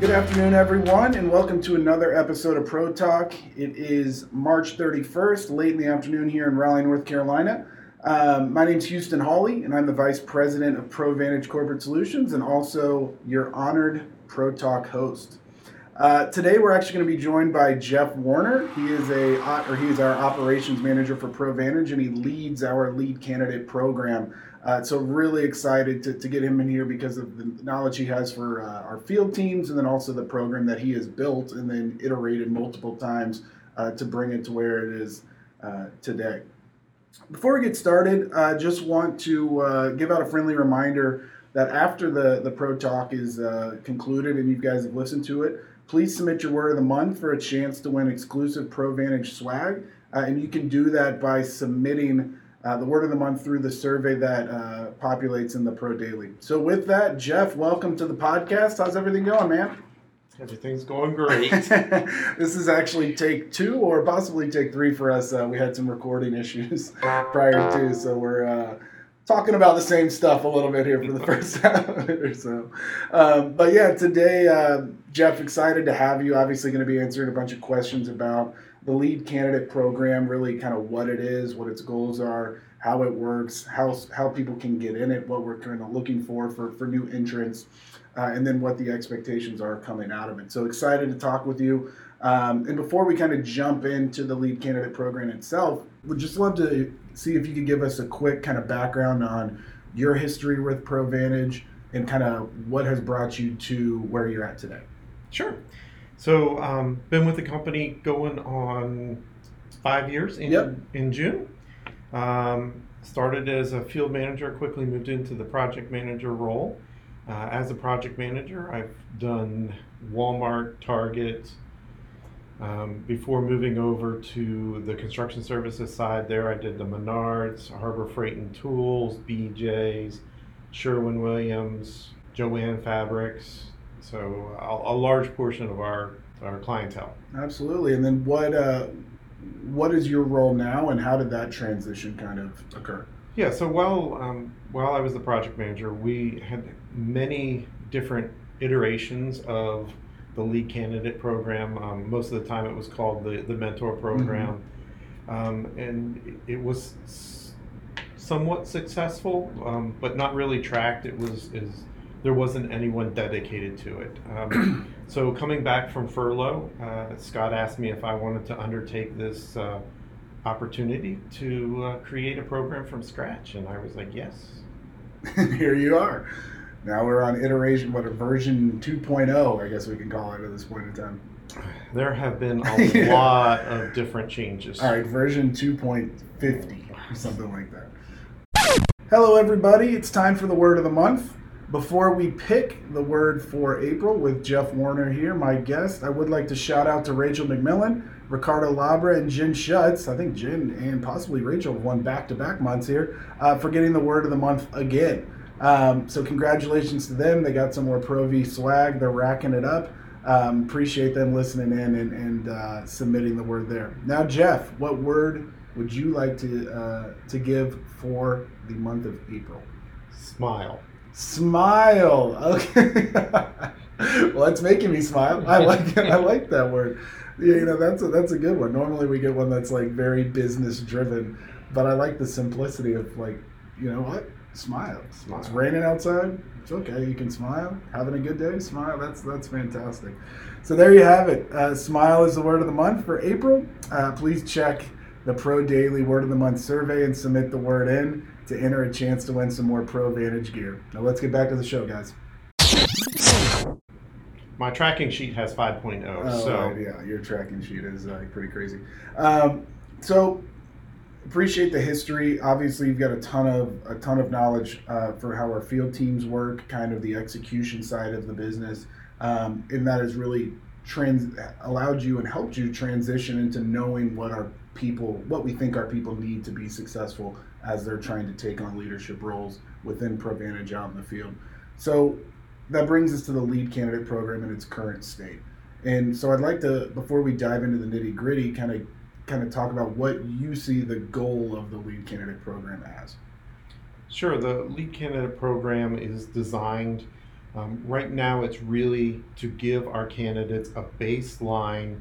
Good afternoon, everyone, and welcome to another episode of Pro Talk. It is March 31st, late in the afternoon here in Raleigh, North Carolina. Um, my name is Houston Hawley, and I'm the Vice President of ProVantage Corporate Solutions and also your honored Pro Talk host. Uh, today, we're actually going to be joined by Jeff Warner. He is a or he is our operations manager for ProVantage, and he leads our lead candidate program. Uh, so really excited to, to get him in here because of the knowledge he has for uh, our field teams, and then also the program that he has built and then iterated multiple times uh, to bring it to where it is uh, today. Before we get started, I just want to uh, give out a friendly reminder that after the, the Pro Talk is uh, concluded and you guys have listened to it, please submit your word of the month for a chance to win exclusive Pro Vantage swag. Uh, and you can do that by submitting uh, the word of the month through the survey that uh, populates in the Pro Daily. So, with that, Jeff, welcome to the podcast. How's everything going, man? Everything's going great. this is actually take two or possibly take three for us. Uh, we had some recording issues prior to, so we're uh, talking about the same stuff a little bit here for the first or so. Um, but yeah, today, uh, Jeff, excited to have you. Obviously, going to be answering a bunch of questions about the lead candidate program, really kind of what it is, what its goals are, how it works, how how people can get in it, what we're kind of looking for for for new entrants uh, and then what the expectations are coming out of it. So excited to talk with you. Um, and before we kind of jump into the lead candidate program itself, would just love to see if you could give us a quick kind of background on your history with ProVantage and kind of what has brought you to where you're at today. Sure. So, um, been with the company going on five years in, yep. in June. Um, started as a field manager, quickly moved into the project manager role. Uh, as a project manager, I've done Walmart, Target. Um, before moving over to the construction services side, there I did the Menards, Harbor Freight and Tools, BJ's, Sherwin Williams, Joann Fabrics. So a, a large portion of our our clientele. Absolutely. And then what uh, what is your role now, and how did that transition kind of occur? Yeah, so while um, while I was the project manager, we had many different iterations of the lead candidate program. Um, most of the time, it was called the the mentor program, mm-hmm. um, and it, was somewhat successful, um, but not really tracked. It was is there wasn't anyone dedicated to it. Um, so coming back from furlough, uh, Scott asked me if I wanted to undertake this. Uh, opportunity to uh, create a program from scratch, and I was like, yes. Here you are. Now we're on iteration, what a version 2.0, I guess we can call it at this point in time. There have been a yeah. lot of different changes. All right, version 2.50 or something like that. Hello, everybody. It's time for the word of the month. Before we pick the word for April with Jeff Warner here, my guest, I would like to shout out to Rachel McMillan, Ricardo Labra, and Jen Schutz. I think Jen and possibly Rachel won back to back months here uh, for getting the word of the month again. Um, so, congratulations to them. They got some more Pro V swag, they're racking it up. Um, appreciate them listening in and, and uh, submitting the word there. Now, Jeff, what word would you like to, uh, to give for the month of April? Smile. Smile. Okay. well, that's making me smile. I like I like that word. Yeah, you know, that's a, that's a good one. Normally we get one that's like very business driven, but I like the simplicity of like, you know what? Smile. smile. It's raining outside. It's okay. You can smile. Having a good day. Smile. That's that's fantastic. So there you have it. Uh, smile is the word of the month for April. Uh, please check the Pro Daily Word of the Month survey and submit the word in to enter a chance to win some more Pro Vantage gear. Now let's get back to the show, guys. My tracking sheet has 5.0. Oh, so right, yeah, your tracking sheet is uh, pretty crazy. Um, so appreciate the history. Obviously, you've got a ton of a ton of knowledge uh, for how our field teams work, kind of the execution side of the business, um, and that has really trans allowed you and helped you transition into knowing what our people, what we think our people need to be successful as they're trying to take on leadership roles within ProVantage out in the field. So that brings us to the lead candidate program in its current state. And so I'd like to, before we dive into the nitty gritty, kind of kind of talk about what you see the goal of the lead candidate program as. Sure, the lead candidate program is designed Um, right now, it's really to give our candidates a baseline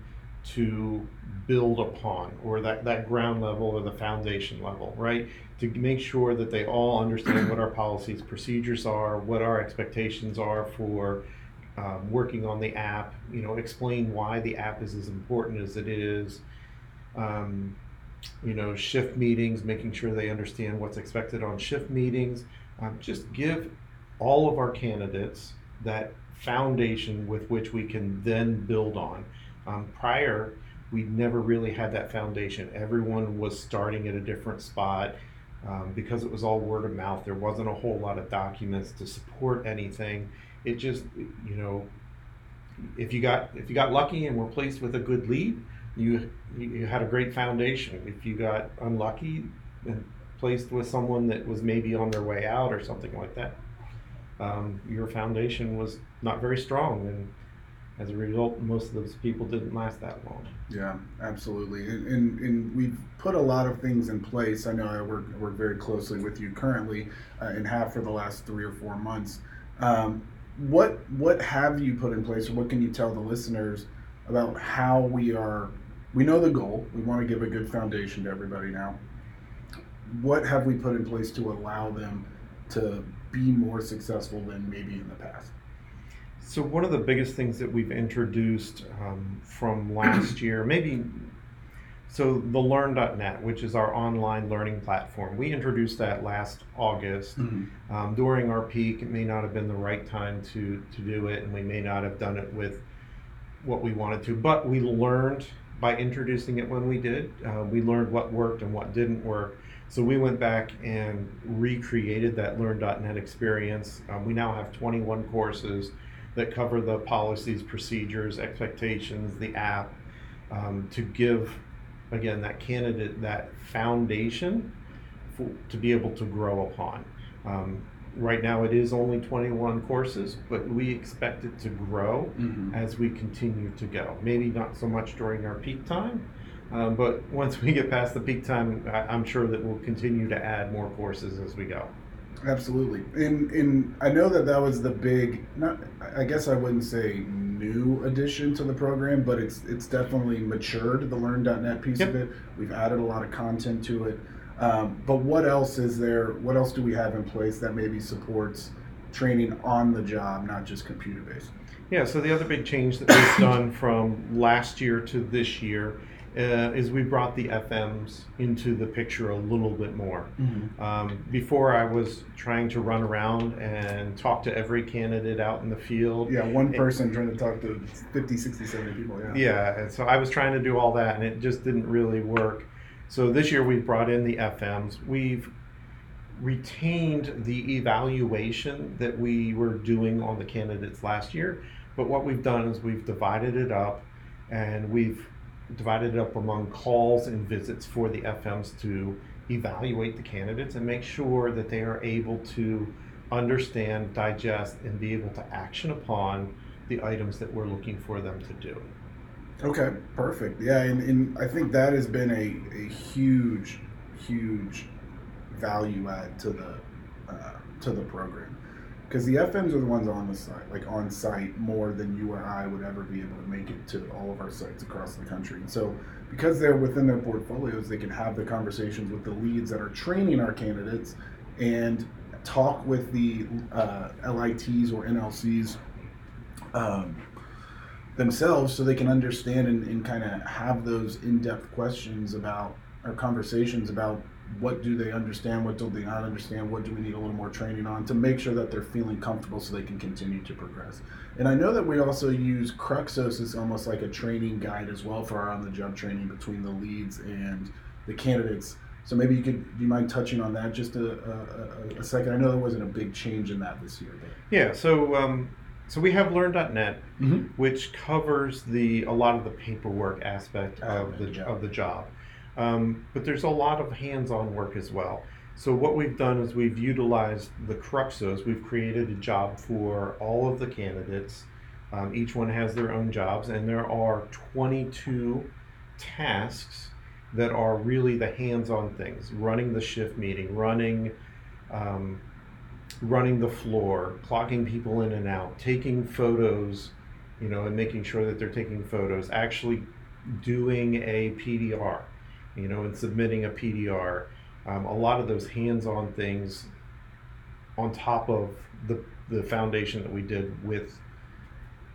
to build upon, or that, that ground level or the foundation level, right? To make sure that they all understand what our policies, procedures are, what our expectations are for um, working on the app, you know, explain why the app is as important as it is. Um, you know, shift meetings, making sure they understand what's expected on shift meetings. Um, just give all of our candidates that foundation with which we can then build on. Um, prior, we never really had that foundation. Everyone was starting at a different spot. Um, because it was all word of mouth, there wasn't a whole lot of documents to support anything. It just, you know, if you got if you got lucky and were placed with a good lead, you you had a great foundation. If you got unlucky and placed with someone that was maybe on their way out or something like that, um, your foundation was not very strong, and as a result, most of those people didn't last that long. Yeah, absolutely. And, and, and we've put a lot of things in place. I know I work, work very closely with you currently uh, and have for the last three or four months. Um, what what have you put in place, or what can you tell the listeners about how we are? We know the goal. We want to give a good foundation to everybody now. What have we put in place to allow them to be more successful than maybe in the past? So one of the biggest things that we've introduced um, from last year, maybe so the learn.net, which is our online learning platform, we introduced that last August. Mm-hmm. Um, during our peak, it may not have been the right time to, to do it, and we may not have done it with what we wanted to, but we learned by introducing it when we did. Uh, we learned what worked and what didn't work. So we went back and recreated that learn.net experience. Um, we now have 21 courses that cover the policies, procedures, expectations, the app, um, to give again that candidate that foundation for, to be able to grow upon. Um, right now it is only 21 courses, but we expect it to grow mm-hmm. as we continue to go. Maybe not so much during our peak time, um, but once we get past the peak time, I, am sure that we'll continue to add more courses as we go. Absolutely, and and I know that that was the big. Not, I guess I wouldn't say new addition to the program, but it's it's definitely matured the Learn.net piece yep. of it. We've added a lot of content to it. Um, but what else is there? What else do we have in place that maybe supports training on the job, not just computer based? Yeah. So the other big change that we've done from last year to this year uh, is we brought the FMs into the picture a little bit more. Mm-hmm. Um, before I was trying to run around and talk to every candidate out in the field. Yeah, one person and, trying to talk to 50, 60, 70 people. Yeah. Yeah, and so I was trying to do all that and it just didn't really work. So this year we've brought in the FMs. We've retained the evaluation that we were doing on the candidates last year, but what we've done is we've divided it up and we've divided it up among calls and visits for the FMs to evaluate the candidates and make sure that they are able to understand, digest, and be able to action upon the items that we're looking for them to do. Okay, perfect. Yeah, and, and I think that has been a, a huge, huge value add to the uh, to the program because the FMs are the ones on the site, like on site, more than you or I would ever be able to make it to all of our sites across the country. And so, because they're within their portfolios, they can have the conversations with the leads that are training our candidates and talk with the uh, LITs or NLCs um, themselves so they can understand and, and kind of have those in depth questions about or conversations about what do they understand, what do they not understand, what do we need a little more training on to make sure that they're feeling comfortable so they can continue to progress. And I know that we also use Cruxos as almost like a training guide as well for our on the job training between the leads and the candidates. So maybe you could, do you mind touching on that just a, a, a second? I know there wasn't a big change in that this year. But. Yeah, so um, so we have learn.net, mm-hmm. which covers the a lot of the paperwork aspect of the of the job. Um, but there's a lot of hands-on work as well. So what we've done is we've utilized the Cruxos. We've created a job for all of the candidates. Um, each one has their own jobs, and there are 22 tasks that are really the hands-on things: running the shift meeting, running, um, running the floor, clocking people in and out, taking photos, you know, and making sure that they're taking photos, actually doing a PDR, you know, and submitting a PDR. Um, a lot of those hands-on things on top of the, the foundation that we did with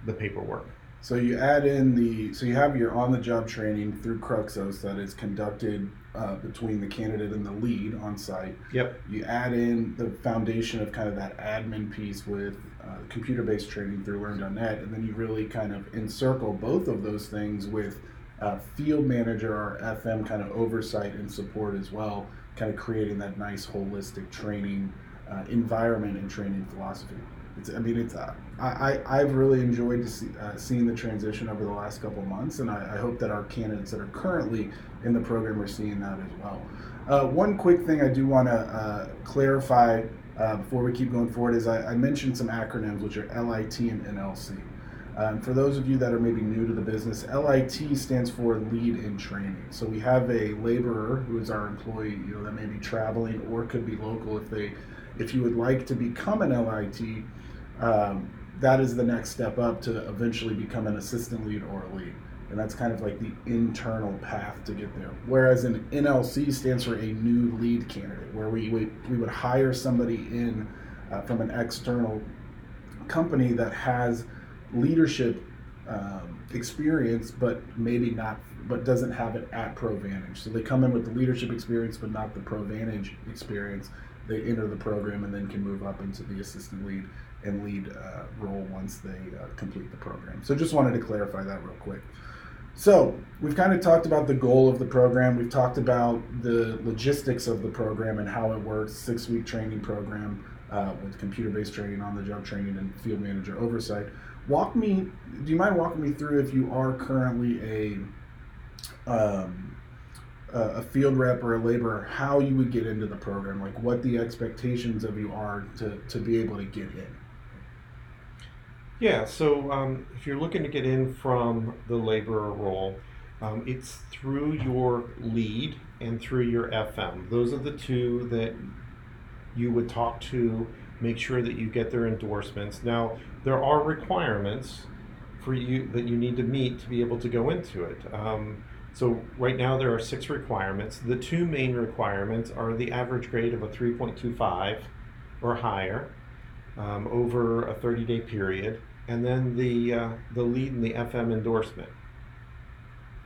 the paperwork. So you add in the so you have your on-the-job training through Cruxos that is conducted uh, between the candidate and the lead on site. Yep. You add in the foundation of kind of that admin piece with uh, computer-based training through Learn.net, and then you really kind of encircle both of those things with uh, field manager or FM kind of oversight and support as well, kind of creating that nice holistic training uh, environment and training philosophy. It's, I mean, it's uh, I, I have really enjoyed see, uh, seeing the transition over the last couple months, and I, I, hope that our candidates that are currently in the program are seeing that as well. Uh, one quick thing I do want to uh, clarify before we keep going forward is I, I, mentioned some acronyms, which are LIT and NLC. Um, for those of you that are maybe new to the business, LIT stands for Lead in Training. So we have a laborer who is our employee, you know, that may be traveling or could be local if they, if you would like to become an LIT um, that is the next step up to eventually become an assistant lead or a lead. And that's kind of like the internal path to get there. Whereas an NLC stands for a new lead candidate, where we would, we would hire somebody in uh, from an external company that has leadership um, experience, but maybe not, but doesn't have it at ProVantage. So they come in with the leadership experience, but not the ProVantage experience. They enter the program and then can move up into the assistant lead and lead uh, role once they uh, complete the program. So just wanted to clarify that real quick. So we've kind of talked about the goal of the program. We've talked about the logistics of the program and how it works. Six week training program uh, with computer based training, on the job training, and field manager oversight. Walk me. Do you mind walking me through if you are currently a um, a field rep or a laborer, how you would get into the program, like what the expectations of you are to, to be able to get in. Yeah, so um, if you're looking to get in from the laborer role, um, it's through your lead and through your FM. Those are the two that you would talk to, make sure that you get their endorsements. Now, there are requirements for you that you need to meet to be able to go into it. Um, so right now there are six requirements. The two main requirements are the average grade of a 3.25 or higher um, over a 30-day period and then the uh, the lead and the FM endorsement.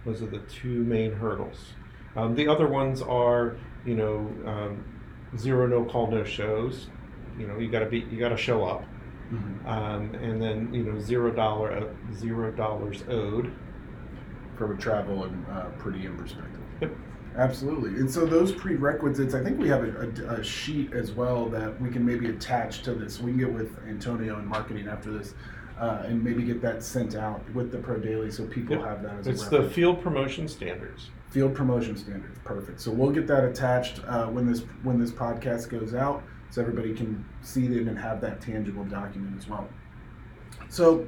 Those are the two main hurdles. Um, the other ones are, you know, um, zero no call no shows. You know, you got to be you got to show up, mm-hmm. um, and then you know zero dollar uh, zero dollars owed. From a travel and uh, per diem perspective. Yep. Absolutely. And so those prerequisites, I think we have a, a, a, sheet as well that we can maybe attach to this. We can get with Antonio and marketing after this uh, and maybe get that sent out with the Pro Daily so people yep. have that as it's a It's the field promotion standards. Field promotion standards, perfect. So we'll get that attached uh, when this when this podcast goes out, so everybody can see them and have that tangible document as well. So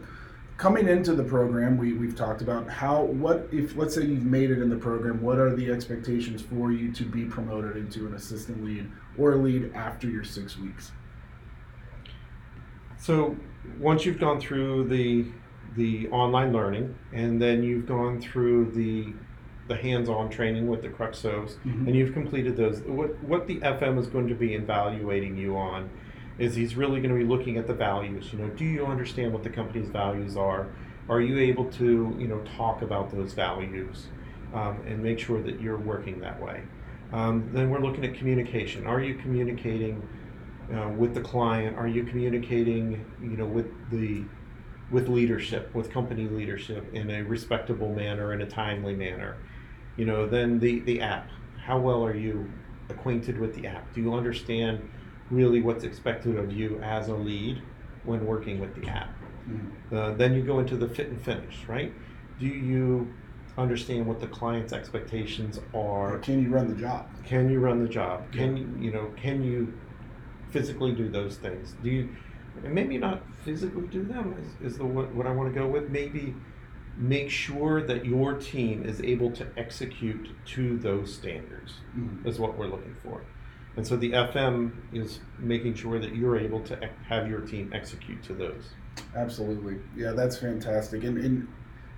coming into the program, we, we've talked about how, what, if let's say you've made it in the program, what are the expectations for you to be promoted into an assistant lead or a lead after your six weeks? So once you've gone through the the online learning and then you've gone through the the hands-on training with the Cruxos mm-hmm. and you've completed those what what the FM is going to be evaluating you on is he's really going to be looking at the values you know do you understand what the company's values are are you able to you know talk about those values um, and make sure that you're working that way um, then we're looking at communication are you communicating uh, with the client? Are you communicating, you know, with the with leadership, with company leadership in a respectable manner, in a timely manner? You know, then the the app. How well are you acquainted with the app? Do you understand really what's expected of you as a lead when working with the app? Mm-hmm. Uh, then you go into the fit and finish, right? Do you understand what the client's expectations are? Or can you run the job? Can you run the job? Can you, you know, can you physically do those things? Do you, maybe not physically do them is, is the what, what I want to go with. Maybe make sure that your team is able to execute to those standards mm-hmm. is what we're looking for. And so the FM is making sure that you're able to have your team execute to those. Absolutely. Yeah, that's fantastic. And, and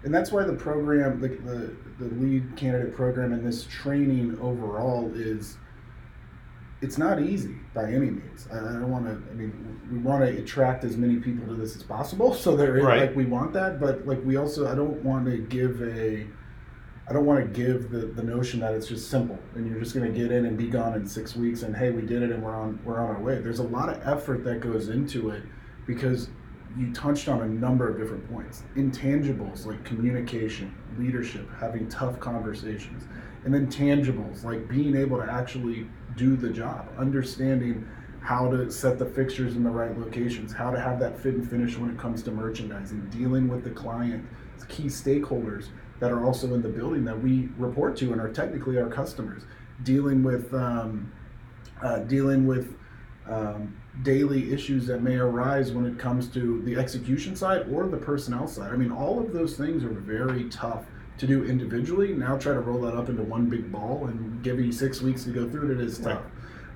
and that's why the program, the, the, the lead candidate program and this training overall is it's not easy by any means. I, I don't want to. I mean, we want to attract as many people to this as possible. So right. like, we want that, but like we also, I don't want to give a. I don't want to give the, the notion that it's just simple and you're just going to get in and be gone in six weeks and hey we did it and we're on we're on our way. There's a lot of effort that goes into it because you touched on a number of different points. Intangibles like communication leadership having tough conversations and then tangibles like being able to actually do the job understanding how to set the fixtures in the right locations how to have that fit and finish when it comes to merchandising dealing with the client key stakeholders that are also in the building that we report to and are technically our customers dealing with um, uh, dealing with um, daily issues that may arise when it comes to the execution side or the personnel side. I mean, all of those things are very tough to do individually. Now try to roll that up into one big ball and give you six weeks to go through it. It is tough.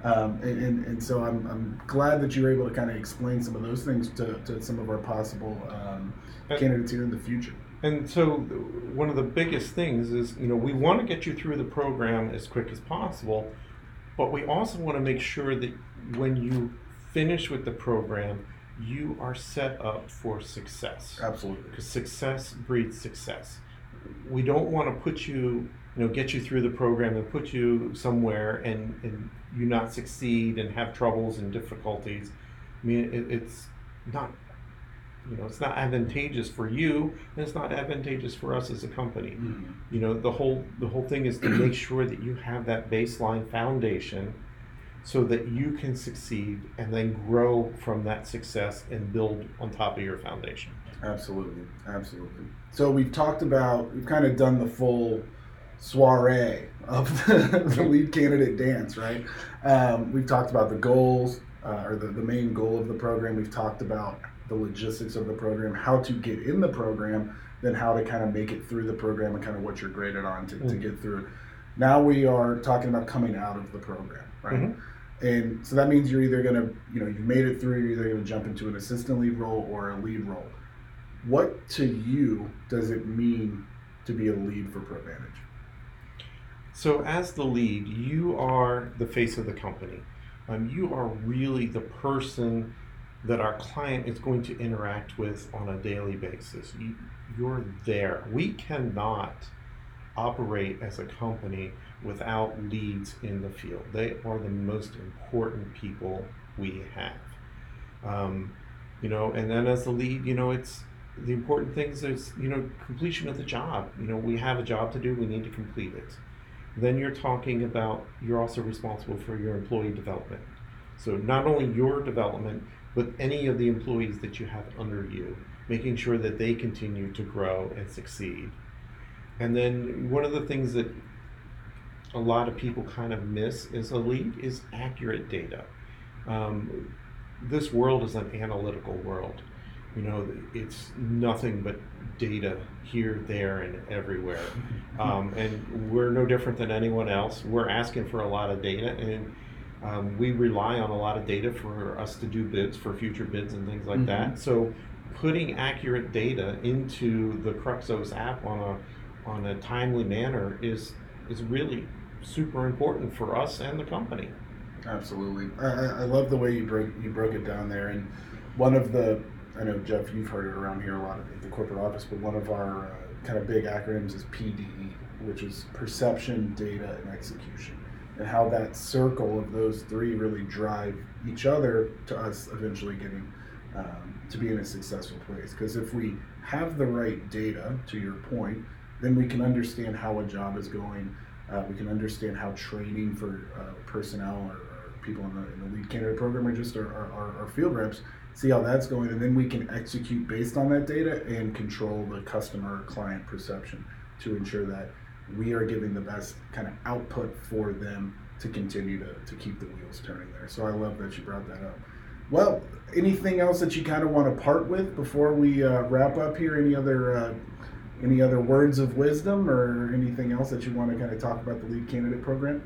Um, and, and, and, so I'm, I'm glad that you're able to kind of explain some of those things to, to some of our possible um, candidates here in the future. And so one of the biggest things is, you know, we want to get you through the program as quick as possible, but we also want to make sure that when you finish with the program, you are set up for success. Absolutely. Because success breeds success. We don't want to put you, you know, get you through the program and put you somewhere and, and you not succeed and have troubles and difficulties. I mean, it, it's not, you know, it's not advantageous for you, and it's not advantageous for us as a company. Mm-hmm. You know, the whole the whole thing is to make sure that you have that baseline foundation so that you can succeed and then grow from that success and build on top of your foundation. Absolutely, absolutely. So we've talked about, we've kind of done the full soiree of the, the lead candidate dance, right? Um, we've talked about the goals, uh, or the, the main goal of the program. We've talked about the logistics of the program, how to get in the program, then how to kind of make it through the program and kind of what you're graded on to, mm-hmm. to get through. Now we are talking about coming out of the program, right? Mm-hmm. And so that means you're either going to, you know, you've made it through, you're either going to jump into an assistant lead role or a lead role. What to you does it mean to be a lead for ProVantage? So, as the lead, you are the face of the company. Um, you are really the person that our client is going to interact with on a daily basis. You, you're there. We cannot operate as a company without leads in the field. They are the most important people we have. Um, you know, and then as the lead, you know, it's the important things is, you know, completion of the job. You know, we have a job to do, we need to complete it. Then you're talking about, you're also responsible for your employee development. So not only your development, but any of the employees that you have under you, making sure that they continue to grow and succeed. And then one of the things that a lot of people kind of miss is a lead is accurate data. Um, this world is an analytical world. You know, it's nothing but data here, there, and everywhere. Um, and we're no different than anyone else. We're asking for a lot of data, and um, we rely on a lot of data for us to do bids for future bids and things like mm-hmm. that. So, putting accurate data into the Cruxos app on a on a timely manner is is really super important for us and the company. Absolutely, I, I love the way you broke you broke it down there. And one of the I know Jeff, you've heard it around here a lot at the corporate office, but one of our uh, kind of big acronyms is PDE, which is perception, data, and execution, and how that circle of those three really drive each other to us eventually getting um, to be in a successful place. Because if we have the right data, to your point, then we can understand how a job is going uh, we can understand how training for uh, personnel or, or people in the, in the, lead candidate program or just our, our, our, field reps, see how that's going, and then we can execute based on that data and control the customer client perception to ensure that we are giving the best kind of output for them to continue to, to keep the wheels turning there. So I love that you brought that up. Well, anything else that you kind of want to part with before we uh, wrap up here? Any other uh, any other words of wisdom or anything else that you want to kind of talk about the lead candidate program?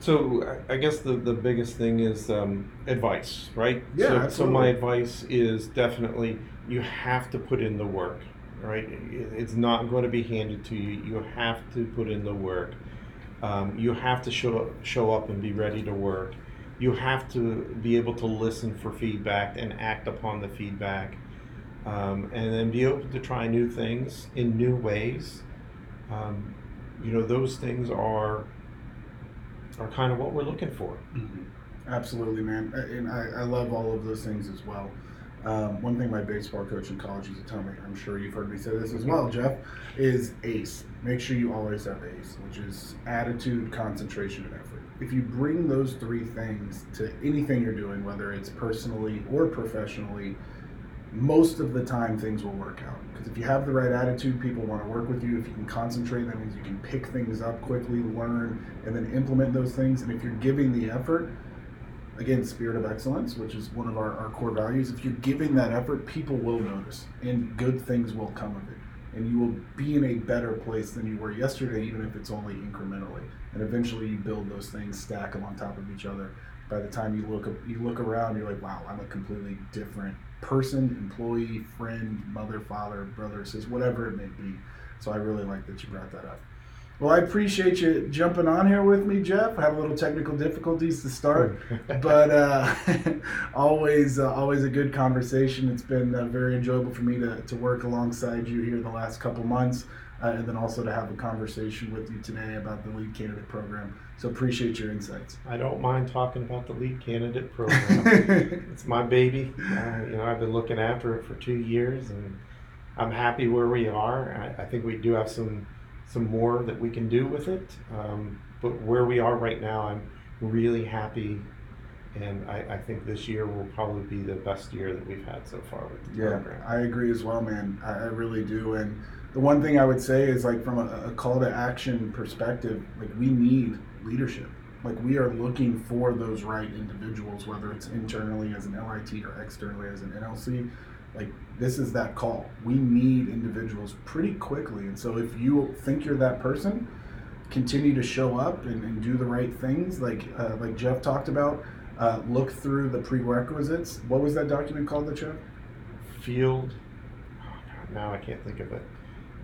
So I guess the, the biggest thing is um, advice, right? Yeah, so, so my advice is definitely you have to put in the work, right? It's not going to be handed to you. You have to put in the work. Um, you have to show show up and be ready to work. You have to be able to listen for feedback and act upon the feedback, um, and then be open to try new things in new ways. Um, you know, those things are are kind of what we're looking for. Mm-hmm. Absolutely, man. And I, I love all of those things as well. Um, one thing my baseball coach in college used to tell me, I'm sure you've heard me say this as well, Jeff, is ACE. Make sure you always have ACE, which is attitude, concentration, and effort. If you bring those three things to anything you're doing, whether it's personally or professionally, most of the time things will work out. Because if you have the right attitude, people want to work with you. If you can concentrate, that means you can pick things up quickly, learn, and then implement those things. And if you're giving the effort, again, spirit of excellence, which is one of our, our core values, if you're giving that effort, people will notice and good things will come of it. And you will be in a better place than you were yesterday, even if it's only incrementally. And eventually you build those things, stack them on top of each other. By the time you look up, you look around, you're like, wow, I'm a completely different person, employee, friend, mother, father, brother, sister, whatever it may be. So I really like that you brought that up. Well, I appreciate you jumping on here with me, Jeff. I have a little technical difficulties to start, but uh, always, uh, always a good conversation. It's been uh, very enjoyable for me to, to work alongside you here the last couple months, uh, and then also to have a conversation with you today about the lead candidate program. So appreciate your insights. I don't mind talking about the lead candidate program. it's my baby. Uh, you know, I've been looking after it for two years, and I'm happy where we are. I, I think we do have some some more that we can do with it. Um, but where we are right now, I'm really happy, and I, I, think this year will probably be the best year that we've had so far with the yeah, program. I agree as well, man. I, I, really do. And the one thing I would say is like from a, a call to action perspective, like we need leadership. Like we are looking for those right individuals, whether it's internally as an LIT or externally as an NLC like this is that call. We need individuals pretty quickly. And so if you think you're that person, continue to show up and, and do the right things like uh, like Jeff talked about. Uh, look through the prerequisites. What was that document called that Jeff? Field. Oh now I can't think of it.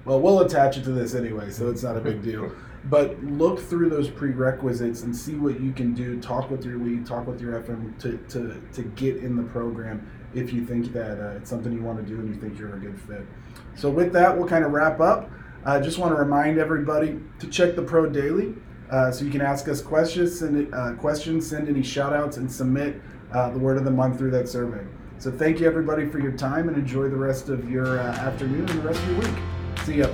Well, we'll attach it to this anyway, so it's not a big deal. But look through those prerequisites and see what you can do. Talk with your lead, talk with your FM to, to, to get in the program if you think that uh, it's something you want to do and you think you're a good fit. So, with that, we'll kind of wrap up. I uh, just want to remind everybody to check the Pro Daily uh, so you can ask us questions, send, uh, questions, send any shout outs, and submit uh, the word of the month through that survey. So, thank you everybody for your time and enjoy the rest of your uh, afternoon and the rest of your week. See ya.